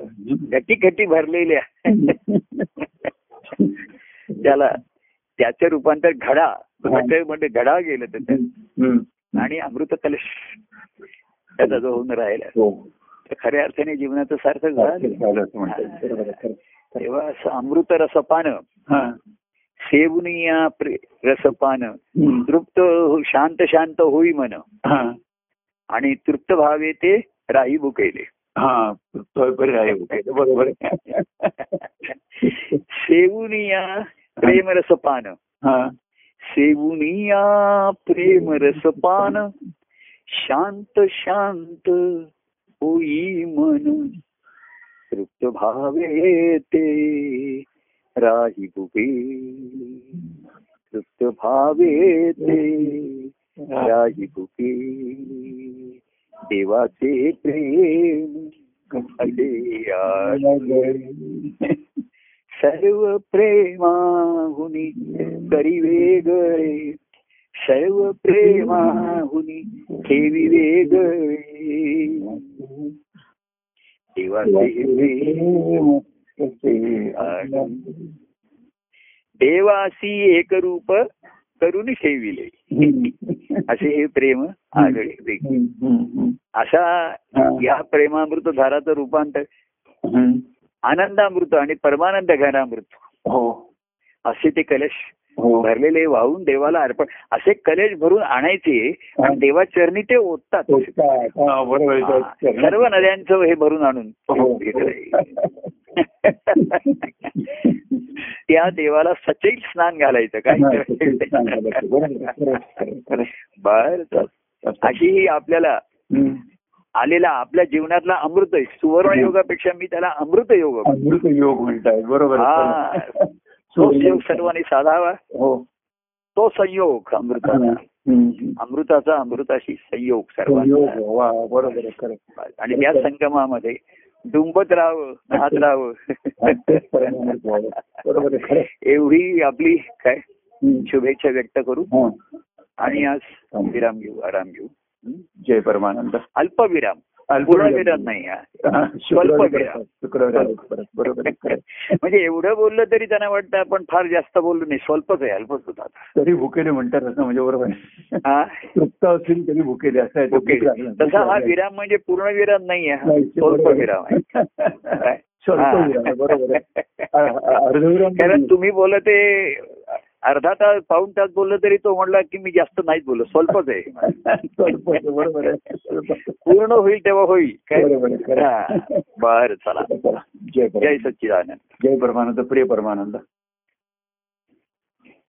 गटी गटी भरलेल्या त्याला त्याचं रूपांतर घडा. घट म्हणजे घडा गेलं हम्म. आणि अमृत कलश त्याचा जो होऊन राहिला. हो. तर खऱ्या अर्थाने जीवनाचं सार्थक झालं. तेव्हा असं अमृत रसपान. सेवनिया प्रे- रसपान. तृप्त हो- शांत शांत होई मन. आणि तृप्त भावे ते राही बुकेले हा तो बरं आहे. बरोबर. सेवनिया प्रेम रसपान हा. सेवनिया प्रेम रसपान शांत शांत होई मन. तृप्त भावे ते राही बुके तृप्त भावे ते राही बुके देवाचे प्रेम असे सर्व प्रेमाहुनी करी वेगळे. सर्व प्रेमाहुनी ठेवी वेगळे. देवाचे प्रेम देवासी एक रूप करून ठेविले. असे हे प्रेम आगळे वेगळे असा या प्रेमामृत धाराचं रूपांतर आनंदामृत आणि परमानंद घनामृत. हो. असे ते कलश हो. भरलेले वाहून देवाला अर्पण असे कलश भरून आणायचे आणि देवा चरणी ते ओततात. बरोबर आहे. सर्व नद्यांचं हे भरून आणून हो. <laughs> त्या देवाला सचैल स्नान घालायचं काय. बर अशी ही आपल्याला. आलेला आपल्या जीवनातला अमृत. सुवर्ण योगापेक्षा मी त्याला अमृत योग. अमृत योग म्हणताय बरोबर. हा <laughs> योग सर्वांनी साधावा हो तो संयोग अमृताचा. अमृताचा अमृताशी संयोग योग सर्वांचा. आणि त्या संगमामध्ये डुंबत राहावं नाहत राहावं. एवढी आपली काय. शुभेच्छा व्यक्त करू हा. आणि आज विराम घेऊ आराम घेऊ हं? जय परमानंद अल्पविराम <laughs> म्हणजे एवढं बोललं तरी त्यांना वाटतं आपण फार जास्त बोललो नाही स्वल्पच आहे अल्पच होता तरी भुकेले म्हणतात असं म्हणजे बरोबर आहे. हा? तृप्त असतील तरी भुकेले असं आहे. तसा हा विराम म्हणजे पूर्ण विराम नाही आहे स्वल्प. विराम आहे. काय? <laughs> स्वल्प. विराम आहे, बरोबर आहे. <laughs> अ- अ- अर्धविराम कारण तुम्ही बोलत ते अर्धा तास पाऊण तास बोललं तरी तो म्हणला की मी जास्त नाहीच बोललो स्वल्पच आहे. <laughs> पूर्ण होईल तेव्हा होईल. काय. बरं चला. <laughs> जय सच्चिदानंद. जय परमानंद प्रिय परमानंद.